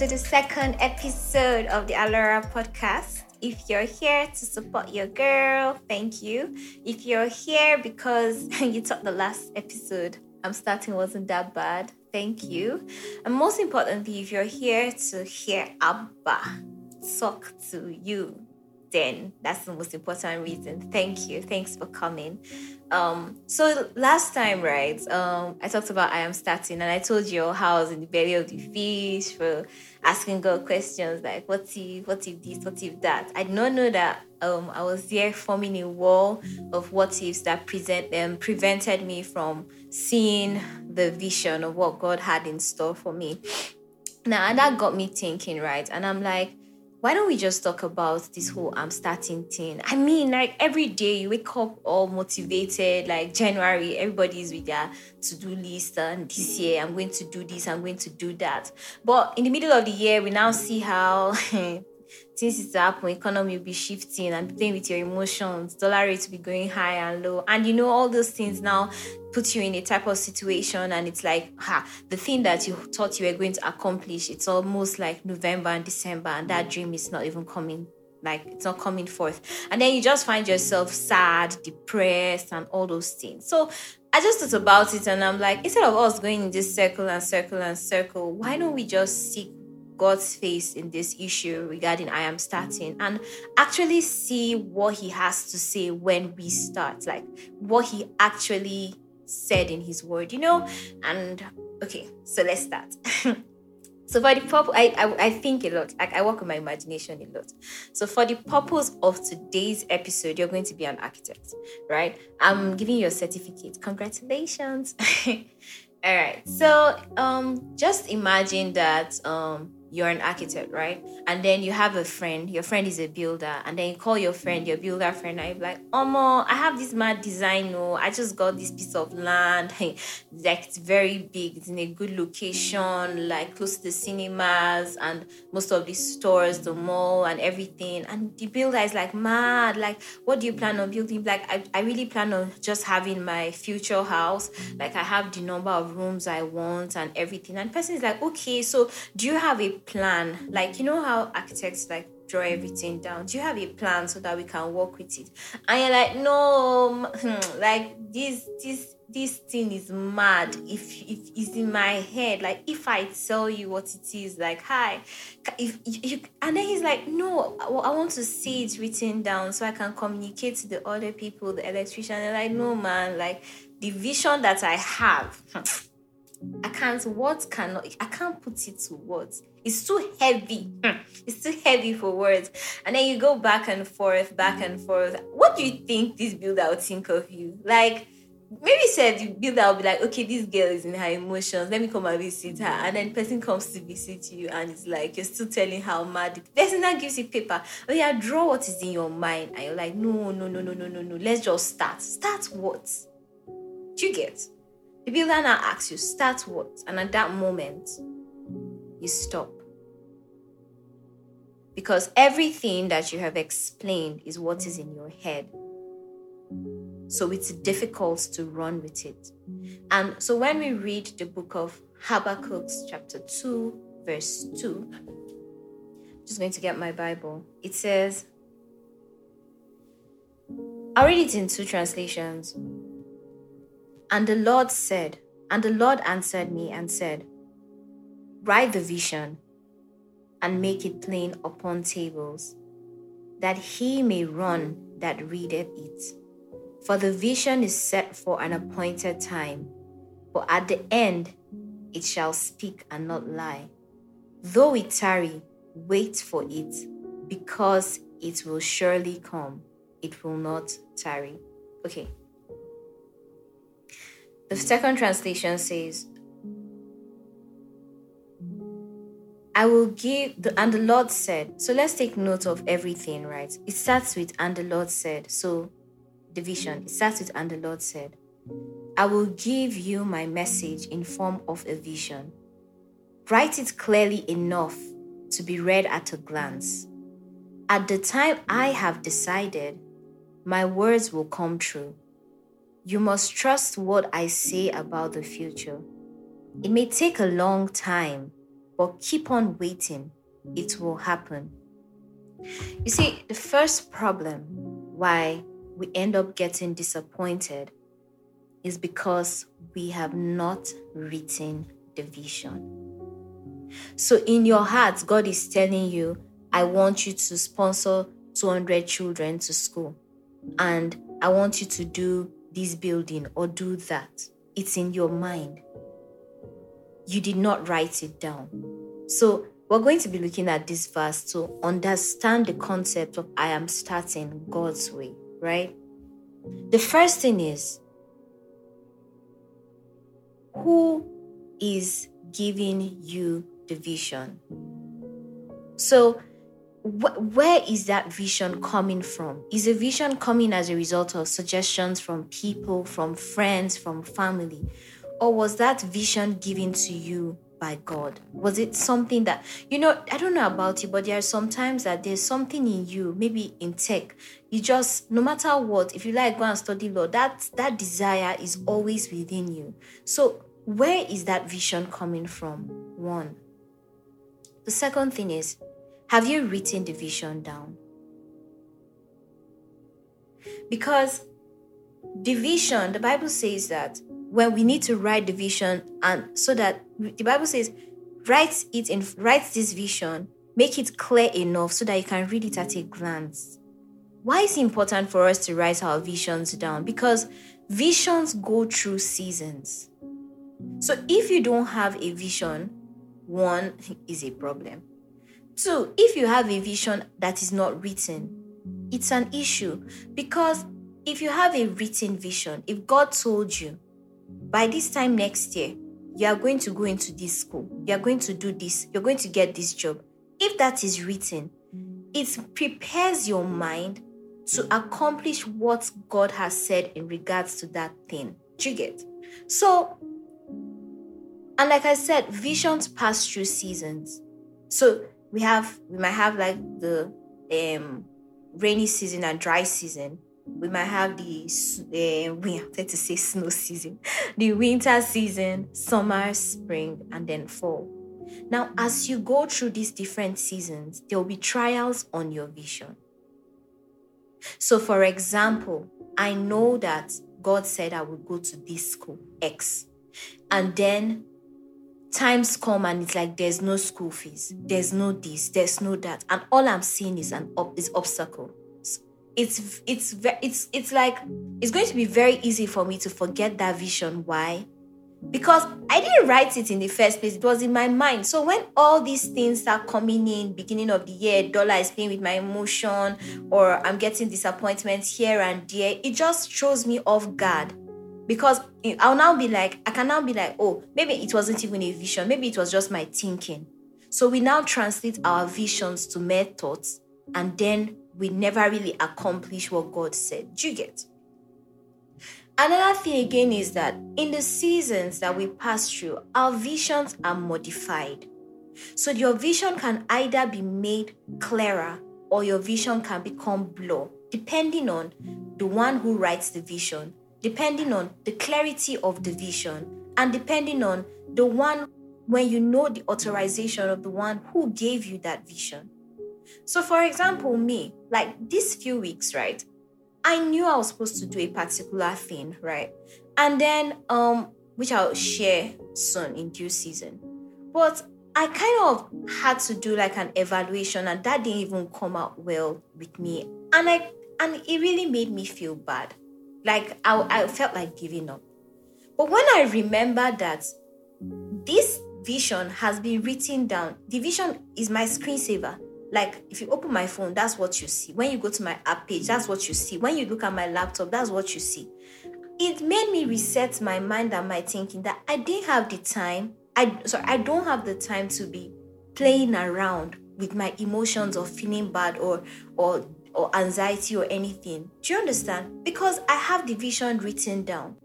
to the second episode of the Alora podcast. If you're here to support your girl, thank you. If you're here because you thought the last episode I'm starting wasn't that bad, thank you. And most importantly, if you're here to hear Abba talk to you, then that's the most important reason. Thank you. Thanks for coming. Um, so last time, right, um, I talked about I am starting and I told you how I was in the belly of the fish for asking God questions like what if, what if this, what if that. I did not know that um, I was there forming a wall of what ifs that present um, prevented me from seeing the vision of what God had in store for me. Now and that got me thinking, right? And I'm like, why don't we just talk about this whole I'm starting thing? I mean, like every day you wake up all motivated, like January, everybody's with their to do list, and this year I'm going to do this, I'm going to do that. But in the middle of the year, we now see how things is to happen, economy will be shifting and playing with your emotions, dollar rate will be going high and low. And you know, all those things now put you in a type of situation and it's like, ha, the thing that you thought you were going to accomplish, it's almost like November and December, and that dream is not even coming like it's not coming forth. And then you just find yourself sad depressed and all those things. So i just thought about it and i'm like instead of us going in this circle and circle and circle why don't we just seek God's face in this issue regarding I am starting and actually see what He has to say when we start, like what He actually said in His Word, you know? And okay, so let's start. so for the purpose, I, I, I think a lot. Like I work on my imagination a lot. So for the purpose of today's episode, you're going to be an architect, right? I'm giving you a certificate. Congratulations. All right. So um, just imagine that um you're an architect, right? And then you have a friend, your friend is a builder, and then you call your friend, your builder friend, and you're like, Omo, I have this mad design, no, I just got this piece of land, like it's very big, it's in a good location, like close to the cinemas and most of the stores, the mall and everything. And the builder is like, mad, like, what do you plan on building? Like, I, I really plan on just having my future house. Like, I have the number of rooms I want and everything. And person is like, okay, so do you have a plan? Like, you know how architects like draw everything down? Do you have a plan so that we can work with it? And you're like, no, hmm, like this, this, this thing is mad. If if it's in my head, like if I tell you what it is, like hi, if you, and then he's like, no, I want to see it written down so I can communicate to the other people, the electrician. And they're like, no, man, like the vision that I have. I can't what cannot I can't put it to words. It's too heavy. Hmm. It's too heavy for words. And then you go back and forth, back and forth. What do you think this builder would think of you? Like maybe said the builder will be like, okay, this girl is in her emotions. Let me come and visit her. And then person comes to visit you and it's like you're still telling how mad the person that gives you paper. Oh yeah, draw what is in your mind. And you're like, no, no, no, no, no, no, no. Let's just start. Start what? Do you get? The builder now asks you, start what? And at that moment, you stop. Because everything that you have explained is what is in your head. So it's difficult to run with it. And so when we read the book of Habakkuk, chapter 2, verse 2, just going to get my Bible. It says, I'll read it in two translations. And the Lord said, and the Lord answered me and said, Write the vision and make it plain upon tables, that he may run that readeth it. For the vision is set for an appointed time, but at the end it shall speak and not lie. Though it tarry, wait for it, because it will surely come. It will not tarry. Okay. The second translation says, I will give, the, and the Lord said. So let's take note of everything, right? It starts with, and the Lord said. So division, it starts with, and the Lord said, I will give you my message in form of a vision. Write it clearly enough to be read at a glance. At the time I have decided, my words will come true. You must trust what I say about the future. It may take a long time, but keep on waiting. It will happen. You see, the first problem why we end up getting disappointed is because we have not written the vision. So, in your heart, God is telling you, I want you to sponsor 200 children to school, and I want you to do this building or do that. It's in your mind. You did not write it down. So, we're going to be looking at this verse to understand the concept of I am starting God's way, right? The first thing is who is giving you the vision? So, wh- where is that vision coming from? Is a vision coming as a result of suggestions from people, from friends, from family? Or was that vision given to you by God? Was it something that, you know, I don't know about you, but there are sometimes that there's something in you, maybe in tech, you just, no matter what, if you like, go and study law, that, that desire is always within you. So, where is that vision coming from? One. The second thing is, have you written the vision down? Because the vision, the Bible says that when we need to write the vision and so that the bible says write it in write this vision make it clear enough so that you can read it at a glance. Why is it important for us to write our visions down? Because visions go through seasons. So if you don't have a vision one is a problem. Two if you have a vision that is not written it's an issue. Because if you have a written vision if god told you by this time next year, you are going to go into this school, you are going to do this, you're going to get this job. If that is written, it prepares your mind to accomplish what God has said in regards to that thing. Do you get? So, and like I said, visions pass through seasons. So we have we might have like the um rainy season and dry season we might have the uh, we have to say snow season, the winter season, summer, spring, and then fall. Now, as you go through these different seasons, there will be trials on your vision. So, for example, I know that God said I would go to this school X, and then times come and it's like there's no school fees, there's no this, there's no that, and all I'm seeing is an is obstacle it's it's it's it's like it's going to be very easy for me to forget that vision. Why? Because i didn't write it in the first place. It was in my mind. So when all these things start coming in beginning of the year dollar is playing with my emotion or i'm getting disappointments here and there it just throws me off guard. Because i'll now be like i can now be like oh maybe it wasn't even a vision. Maybe it was just my thinking. So we now translate our visions to mere thoughts. And then we never really accomplish what God said. Do you get? Another thing again is that in the seasons that we pass through, our visions are modified. So your vision can either be made clearer or your vision can become blur, depending on the one who writes the vision, depending on the clarity of the vision, and depending on the one when you know the authorization of the one who gave you that vision. So, for example, me, like these few weeks, right? I knew I was supposed to do a particular thing, right? And then, um, which I'll share soon in due season. But I kind of had to do like an evaluation, and that didn't even come out well with me. And I and it really made me feel bad. Like I, I felt like giving up. But when I remember that this vision has been written down, the vision is my screensaver like if you open my phone that's what you see. When you go to my app page that's what you see. When you look at my laptop that's what you see. It made me reset my mind and my thinking that i didn't have the time i sorry i don't have the time to be playing around with my emotions or feeling bad or or or anxiety or anything do you understand because i have the vision written down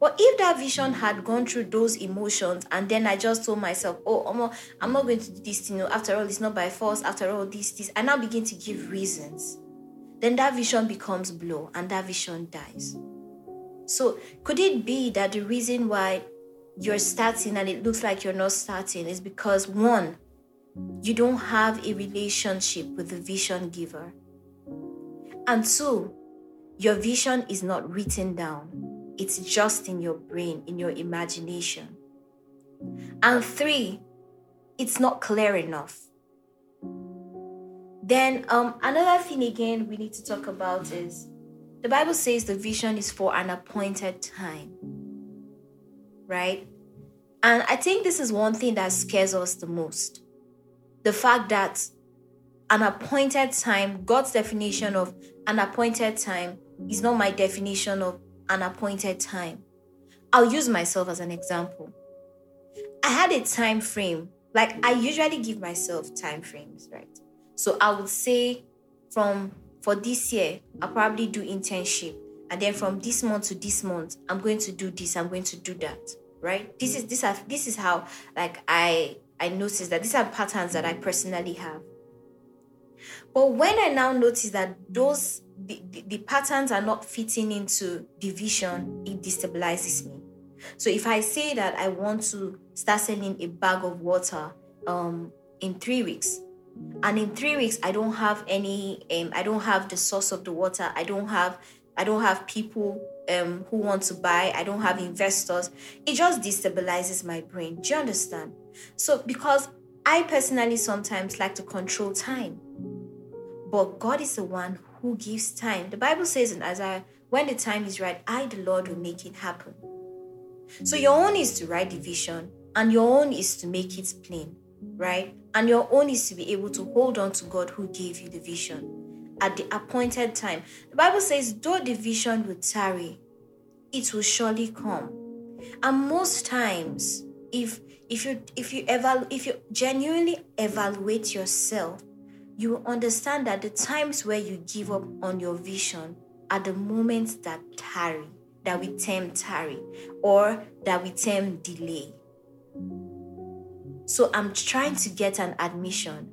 but if that vision had gone through those emotions and then I just told myself, oh, I'm not, I'm not going to do this, you know, after all, it's not by force, after all, this, this, I now begin to give reasons. Then that vision becomes blur and that vision dies. So could it be that the reason why you're starting and it looks like you're not starting is because one, you don't have a relationship with the vision giver. And two, your vision is not written down, it's just in your brain, in your imagination. And three, it's not clear enough. Then, um, another thing again we need to talk about is the Bible says the vision is for an appointed time, right? And I think this is one thing that scares us the most the fact that an appointed time, God's definition of an appointed time, is not my definition of an appointed time. I'll use myself as an example. I had a time frame, like I usually give myself time frames, right? So I would say from for this year, I'll probably do internship. And then from this month to this month, I'm going to do this, I'm going to do that. Right? This is this this is how like I I notice that these are patterns that I personally have. But when I now notice that those the, the, the patterns are not fitting into division, it destabilizes me. So if I say that I want to start selling a bag of water um, in three weeks, and in three weeks i don't have any um, i don't have the source of the water i don't have i don't have people um, who want to buy i don't have investors it just destabilizes my brain. Do you understand? So because i personally sometimes like to control time but god is the one who gives time the bible says in isaiah when the time is right i the lord will make it happen so your own is to write the vision and your own is to make it plain right? And your own is to be able to hold on to God who gave you the vision at the appointed time. The Bible says, though the vision will tarry, it will surely come. And most times, if if you if you eval if you genuinely evaluate yourself, you will understand that the times where you give up on your vision are the moments that tarry, that we term tarry, or that we term delay. So I'm trying to get an admission.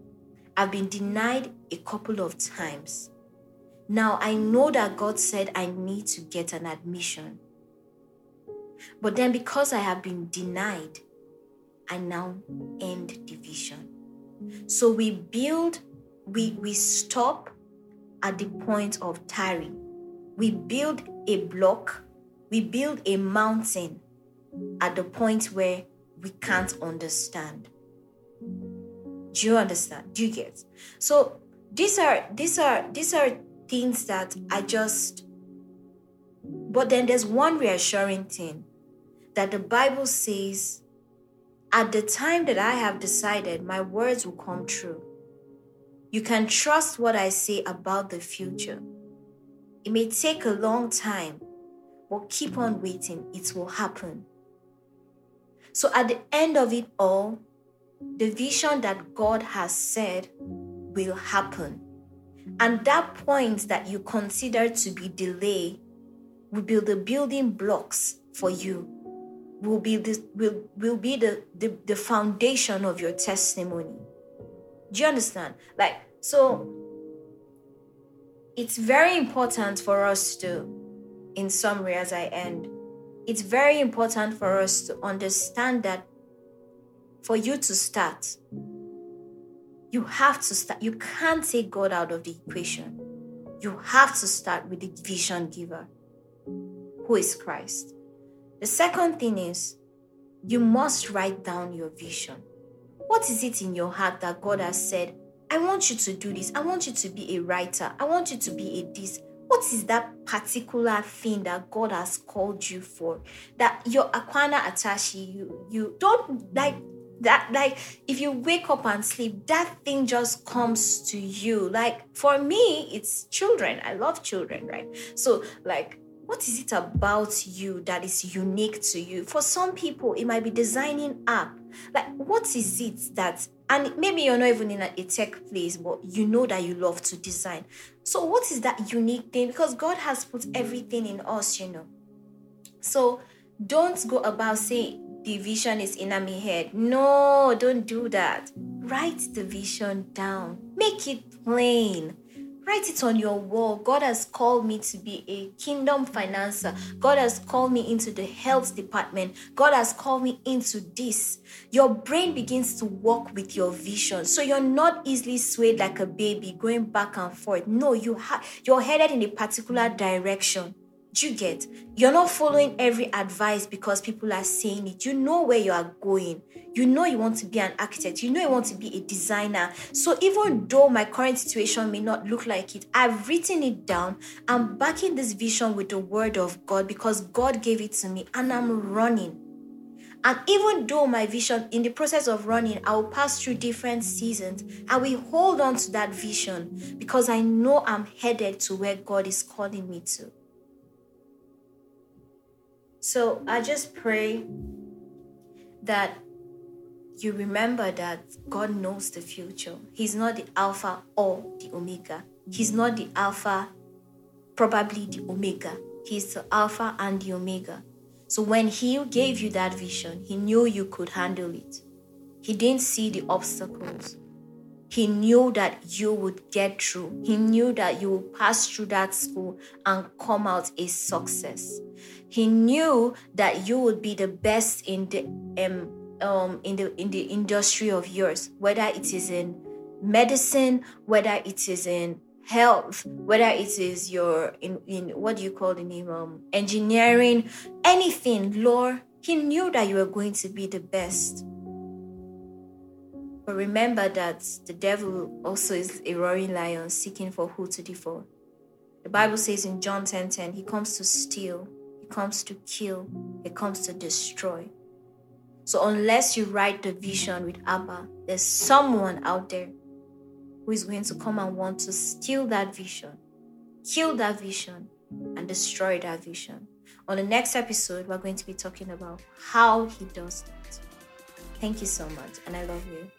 I've been denied a couple of times. Now I know that God said I need to get an admission. But then because I have been denied, I now end division. So we build, we, we stop at the point of tarry. We build a block, we build a mountain at the point where we can't understand. Do you understand? Do you get? So these are these are these are things that I just but then there's one reassuring thing that the Bible says at the time that I have decided my words will come true. You can trust what I say about the future. It may take a long time, but keep on waiting, it will happen. So at the end of it all, the vision that God has said will happen. And that point that you consider to be delay will be the building blocks for you, will be the, will, will be the, the, the foundation of your testimony. Do you understand? Like, so it's very important for us to, in summary, as I end, it's very important for us to understand that for you to start, you have to start. You can't take God out of the equation. You have to start with the vision giver, who is Christ. The second thing is, you must write down your vision. What is it in your heart that God has said, I want you to do this. I want you to be a writer. I want you to be a this what is that particular thing that God has called you for? That your Aquana Atashi, you you don't like that like if you wake up and sleep that thing just comes to you like for me it's children i love children right so like what is it about you that is unique to you? For some people it might be designing app. Like what is it that and maybe you're not even in a, tech place but you know that you love to design. So what is that unique thing? Because god has put everything in us you know. So don't go about saying the vision is in my head. No don't do that. Write the vision down. Make it plain Write it on your wall. God has called me to be a kingdom financer. God has called me into the health department. God has called me into this. Your brain begins to work with your vision. So you're not easily swayed like a baby going back and forth. No, you ha- you're headed in a particular direction. Do you get? You're not following every advice because people are saying it. You know where you are going. You know you want to be an architect. You know you want to be a designer. So even though my current situation may not look like it, I've written it down. I'm backing this vision with the word of God because God gave it to me and I'm running. And even though my vision, in the process of running, I will pass through different seasons, I will hold on to that vision because I know I'm headed to where God is calling me to. So I just pray that you remember that God knows the future. He's not the Alpha or the Omega. He's not the Alpha, probably the Omega. He's the Alpha and the Omega. So when He gave you that vision, He knew you could handle it. He didn't see the obstacles. He knew that you would get through. He knew that you would pass through that school and come out a success. He knew that you would be the best in the um, um in the in the industry of yours, whether it is in medicine, whether it is in health, whether it is your in, in what do you call the name um engineering, anything, Lord, he knew that you were going to be the best. But remember that the devil also is a roaring lion seeking for who to devour. The Bible says in John 10:10, 10, 10, he comes to steal, he comes to kill, he comes to destroy. So unless you write the vision with Abba, there's someone out there who is going to come and want to steal that vision, kill that vision, and destroy that vision. On the next episode, we're going to be talking about how he does that. Thank you so much, and I love you.